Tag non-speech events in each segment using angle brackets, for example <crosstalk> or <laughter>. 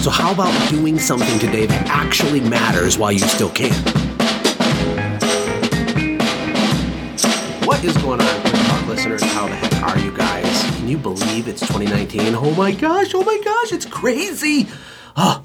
So, how about doing something today that actually matters while you still can? What is going on, Quick Talk listeners? How the heck are you guys? Can you believe it's 2019? Oh my gosh, oh my gosh, it's crazy. Oh,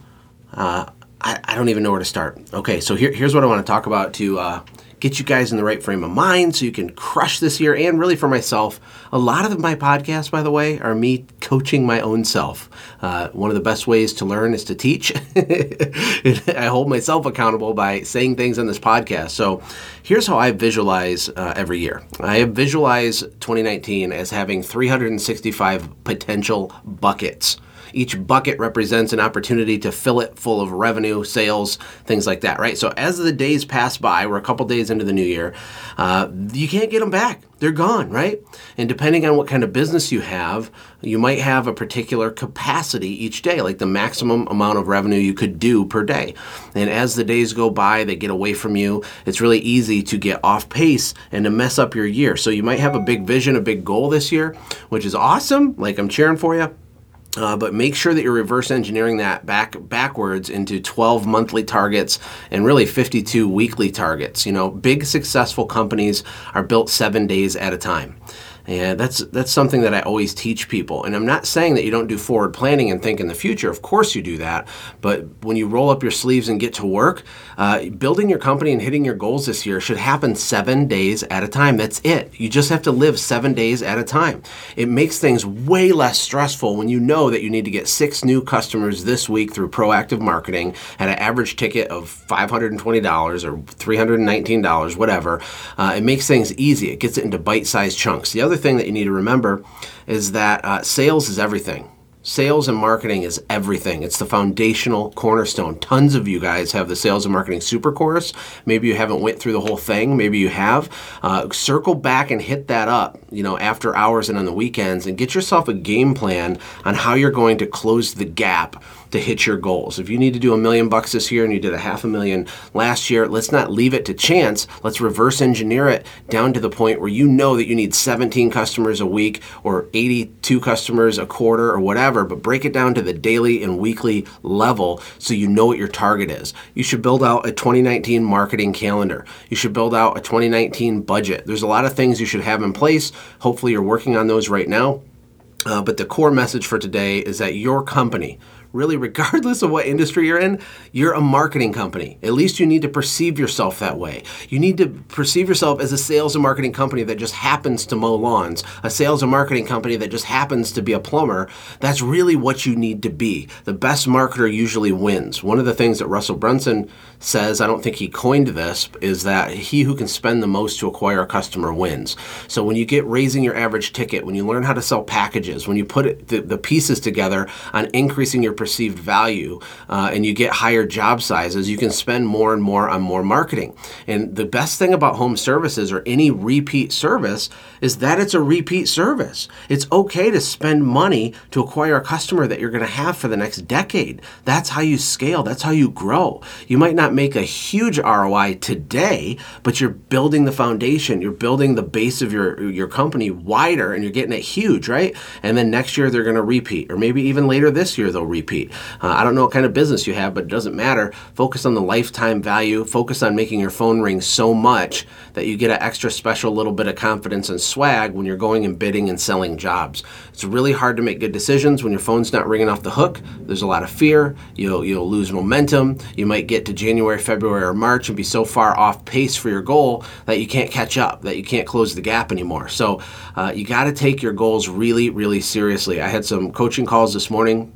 uh, I, I don't even know where to start. Okay, so here, here's what I want to talk about to uh, get you guys in the right frame of mind so you can crush this year and really for myself. A lot of my podcasts, by the way, are me coaching my own self. Uh, one of the best ways to learn is to teach. <laughs> I hold myself accountable by saying things on this podcast. So here's how I visualize uh, every year I visualize 2019 as having 365 potential buckets. Each bucket represents an opportunity to fill it full of revenue, sales, things like that, right? So as the days pass by, we're a couple days into the new year, uh, you can't get them back. They're gone, right? And depending on what kind of business you have, you might have a particular capacity each day, like the maximum amount of revenue you could do per day. And as the days go by, they get away from you. It's really easy to get off pace and to mess up your year. So you might have a big vision, a big goal this year, which is awesome. Like I'm cheering for you uh, but make sure that you're reverse engineering that back backwards into 12 monthly targets and really 52 weekly targets. You know, big successful companies are built seven days at a time. And that's that's something that I always teach people. And I'm not saying that you don't do forward planning and think in the future. Of course you do that. But when you roll up your sleeves and get to work, uh, building your company and hitting your goals this year should happen seven days at a time. That's it. You just have to live seven days at a time. It makes things way less stressful when you know that you need to get six new customers this week through proactive marketing at an average ticket of $520 or $319, whatever. Uh, it makes things easy. It gets it into bite-sized chunks. The other other thing that you need to remember is that uh, sales is everything. Sales and marketing is everything. It's the foundational cornerstone. Tons of you guys have the sales and marketing super course. Maybe you haven't went through the whole thing. Maybe you have. Uh, circle back and hit that up, you know, after hours and on the weekends, and get yourself a game plan on how you're going to close the gap to hit your goals. If you need to do a million bucks this year and you did a half a million last year, let's not leave it to chance. Let's reverse engineer it down to the point where you know that you need 17 customers a week or 82 customers a quarter or whatever, but break it down to the daily and weekly level so you know what your target is. You should build out a 2019 marketing calendar. You should build out a 2019 budget. There's a lot of things you should have in place. Hopefully, you're working on those right now. Uh, but the core message for today is that your company, really, regardless of what industry you're in, you're a marketing company. At least you need to perceive yourself that way. You need to perceive yourself as a sales and marketing company that just happens to mow lawns, a sales and marketing company that just happens to be a plumber. That's really what you need to be. The best marketer usually wins. One of the things that Russell Brunson says, I don't think he coined this, is that he who can spend the most to acquire a customer wins. So when you get raising your average ticket, when you learn how to sell packages, when you put it, the, the pieces together on increasing your perceived value uh, and you get higher job sizes, you can spend more and more on more marketing. And the best thing about home services or any repeat service is that it's a repeat service. It's okay to spend money to acquire a customer that you're going to have for the next decade. That's how you scale, that's how you grow. You might not make a huge ROI today, but you're building the foundation, you're building the base of your your company wider and you're getting it huge, right? And then next year they're going to repeat or maybe even later this year they'll repeat. Uh, I don't know what kind of business you have, but it doesn't matter. Focus on the lifetime value, focus on making your phone ring so much that you get an extra special little bit of confidence and swag when you're going and bidding and selling jobs. It's really hard to make good decisions when your phone's not ringing off the hook. There's a lot of fear. You'll you'll lose momentum. You might get to January, February, or March and be so far off pace for your goal that you can't catch up, that you can't close the gap anymore. So uh, you got to take your goals really, really seriously. I had some coaching calls this morning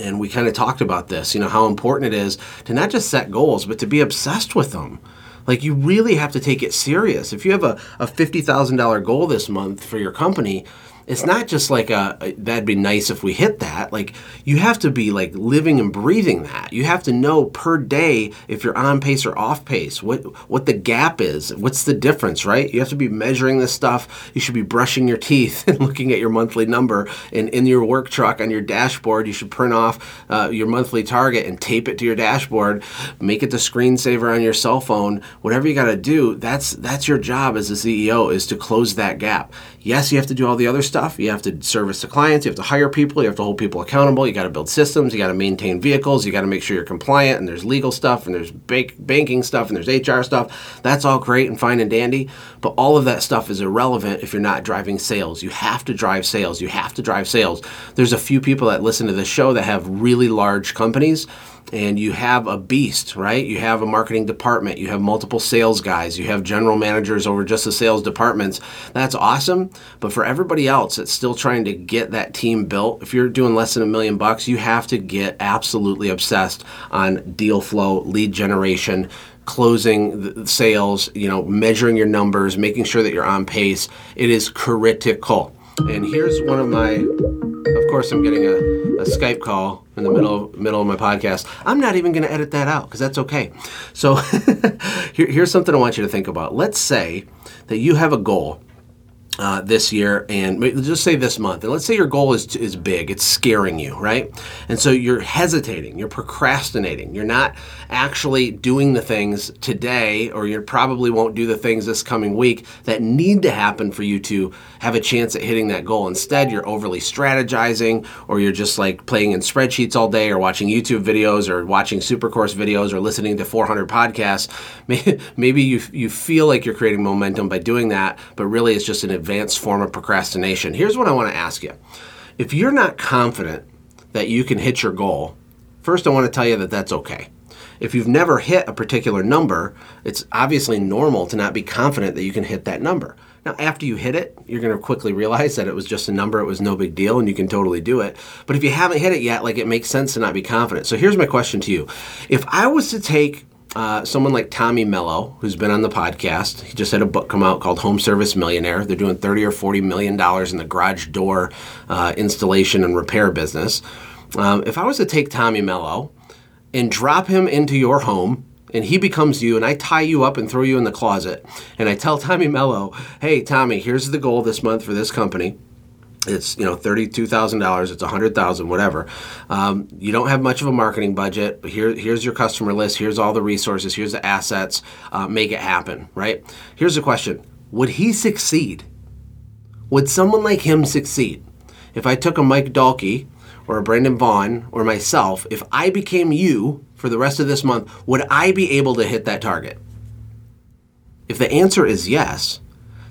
and we kind of talked about this, you know, how important it is to not just set goals, but to be obsessed with them. Like you really have to take it serious. If you have a, a $50,000 goal this month for your company, it's not just like a, that'd be nice if we hit that. Like you have to be like living and breathing that. You have to know per day if you're on pace or off pace. What what the gap is. What's the difference, right? You have to be measuring this stuff. You should be brushing your teeth <laughs> and looking at your monthly number. And in your work truck on your dashboard, you should print off uh, your monthly target and tape it to your dashboard. Make it the screensaver on your cell phone. Whatever you got to do. That's that's your job as a CEO is to close that gap. Yes, you have to do all the other stuff. You have to service the clients. You have to hire people. You have to hold people accountable. You got to build systems. You got to maintain vehicles. You got to make sure you're compliant. And there's legal stuff and there's bank, banking stuff and there's HR stuff. That's all great and fine and dandy. But all of that stuff is irrelevant if you're not driving sales. You have to drive sales. You have to drive sales. There's a few people that listen to this show that have really large companies and you have a beast, right? You have a marketing department, you have multiple sales guys, you have general managers over just the sales departments. That's awesome. But for everybody else that's still trying to get that team built, if you're doing less than a million bucks, you have to get absolutely obsessed on deal flow, lead generation, closing sales, you know, measuring your numbers, making sure that you're on pace. It is critical. And here's one of my, of course, I'm getting a, a Skype call in the middle middle of my podcast. I'm not even going to edit that out because that's okay. So <laughs> here, here's something I want you to think about. Let's say that you have a goal uh, this year and just say this month. And let's say your goal is is big. It's scaring you right? And so you're hesitating. You're procrastinating. You're not actually doing the things today or you probably won't do the things this coming week that need to happen for you to have a chance at hitting that goal. Instead you're overly strategizing or you're just like playing in spreadsheets all day or watching youtube videos or watching supercourse videos or listening to 400 podcasts. <laughs> Maybe you you feel like you're creating momentum by doing that but really it's just an advanced form of procrastination. Here's what I want to ask you if you're not confident that you can hit your goal, first I want to tell you that that's okay. If you've never hit a particular number, it's obviously normal to not be confident that you can hit that number. Now, after you hit it, you're going to quickly realize that it was just a number, it was no big deal, and you can totally do it. But if you haven't hit it yet, like it makes sense to not be confident. So here's my question to you If I was to take uh, someone like Tommy Mello, who's been on the podcast. He just had a book come out called Home Service Millionaire. They're doing 30 or 40 million dollars in the garage door uh, installation and repair business. Um, if I was to take Tommy Mello and drop him into your home, and he becomes you, and I tie you up and throw you in the closet, and I tell Tommy Mello, hey, Tommy, here's the goal this month for this company it's you know thirty-two thousand dollars. It's a hundred thousand, whatever. Um, you don't have much of a marketing budget, but here, here's your customer list. Here's all the resources. Here's the assets. Uh, make it happen, right? Here's the question: Would he succeed? Would someone like him succeed? If I took a Mike Dalkey or a Brandon Vaughn or myself, if I became you for the rest of this month, would I be able to hit that target? If the answer is yes,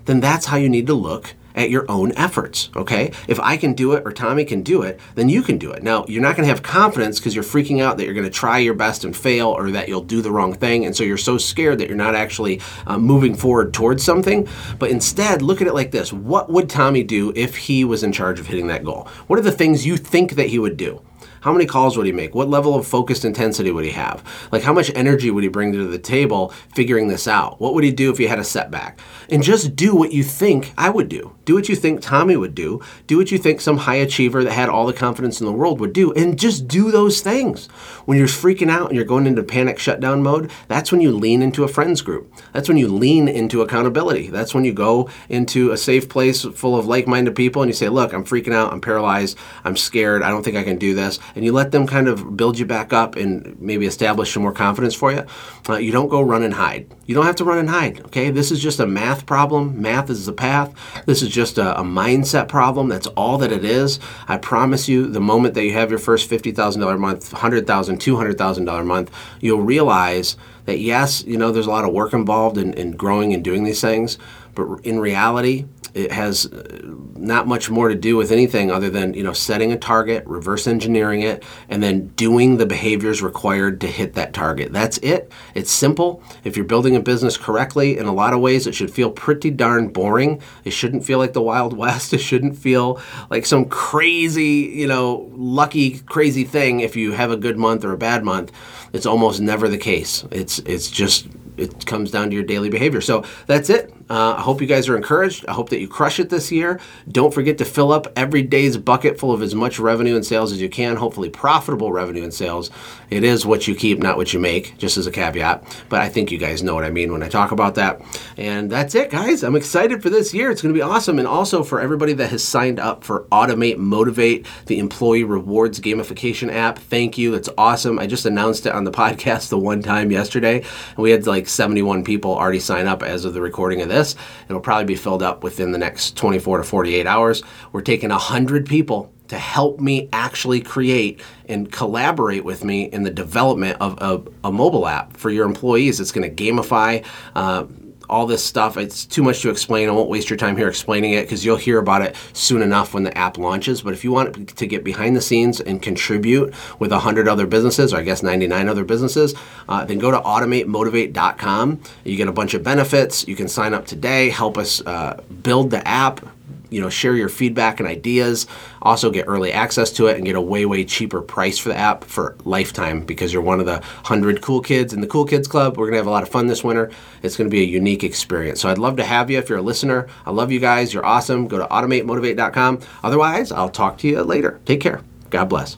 then that's how you need to look at your own efforts, okay? If I can do it or Tommy can do it, then you can do it. Now, you're not going to have confidence because you're freaking out that you're going to try your best and fail or that you'll do the wrong thing. And so you're so scared that you're not actually uh, moving forward towards something. But instead, look at it like this What would Tommy do if he was in charge of hitting that goal? What are the things you think that he would do? How many calls would he make? What level of focused intensity would he have? Like, how much energy would he bring to the table figuring this out? What would he do if he had a setback? And just do what you think I would do. Do what you think Tommy would do. Do what you think some high achiever that had all the confidence in the world would do. And just do those things. When you're freaking out and you're going into panic shutdown mode, that's when you lean into a friends group. That's when you lean into accountability. That's when you go into a safe place full of like minded people and you say, Look, I'm freaking out. I'm paralyzed. I'm scared. I don't think I can do this and you let them kind of build you back up and maybe establish some more confidence for you. Uh, you don't go run and hide. You don't have to run and hide, okay? This is just a math problem. Math is the path. This is just a, a mindset problem. That's all that it is. I promise you, the moment that you have your first $50,000 month, $100,000, $200,000 month, you'll realize that yes, you know, there's a lot of work involved in, in growing and doing these things, but in reality, it has uh, not much more to do with anything other than you know setting a target reverse engineering it and then doing the behaviors required to hit that target. That's it. It's simple. If you're building a business correctly in a lot of ways it should feel pretty darn boring. It shouldn't feel like the wild <laughs> west. It shouldn't feel like some crazy you know lucky crazy thing if you have a good month or a bad month. It's almost never the case. It's it's just it comes down to your daily behavior. So that's it Uh, I hope you guys are encouraged. I hope that you crush it this year. Don't forget to fill up every day's bucket full of as much revenue and sales as you can, hopefully profitable revenue and sales. It is what you keep, not what you make, just as a caveat. But I think you guys know what I mean when I talk about that. And that's it, guys. I'm excited for this year. It's going to be awesome. And also for everybody that has signed up for Automate Motivate, the employee rewards gamification app, thank you. It's awesome. I just announced it on the <laughs> podcast the one time yesterday, and we had like 71 people already sign up as of the recording of this. It'll probably be filled up within the next 24 to 48 hours. We're taking 100 people to help me actually create and collaborate with me in the development of, of a mobile app for your employees. It's going to gamify. Uh, all this stuff. It's too much to explain. I won't waste your time here explaining it because you'll hear about it soon enough when the app launches. But if you want to get behind the scenes and contribute with 100 other businesses, or I guess 99 other businesses, uh, then go to automatemotivate.com. You get a bunch of benefits. You can sign up today, help us uh, build the app, you know share your feedback and ideas. Also get early access to it and get a way way cheaper price for the app for lifetime because you're one of the 100 cool kids in the cool kids club. We're going to have a lot of fun this winter. It's going to be a unique experience. So i'd love to have you if you're a listener. I love you guys. You're awesome. Go to automatemotivate.com otherwise i'll talk to you later. Take care. God bless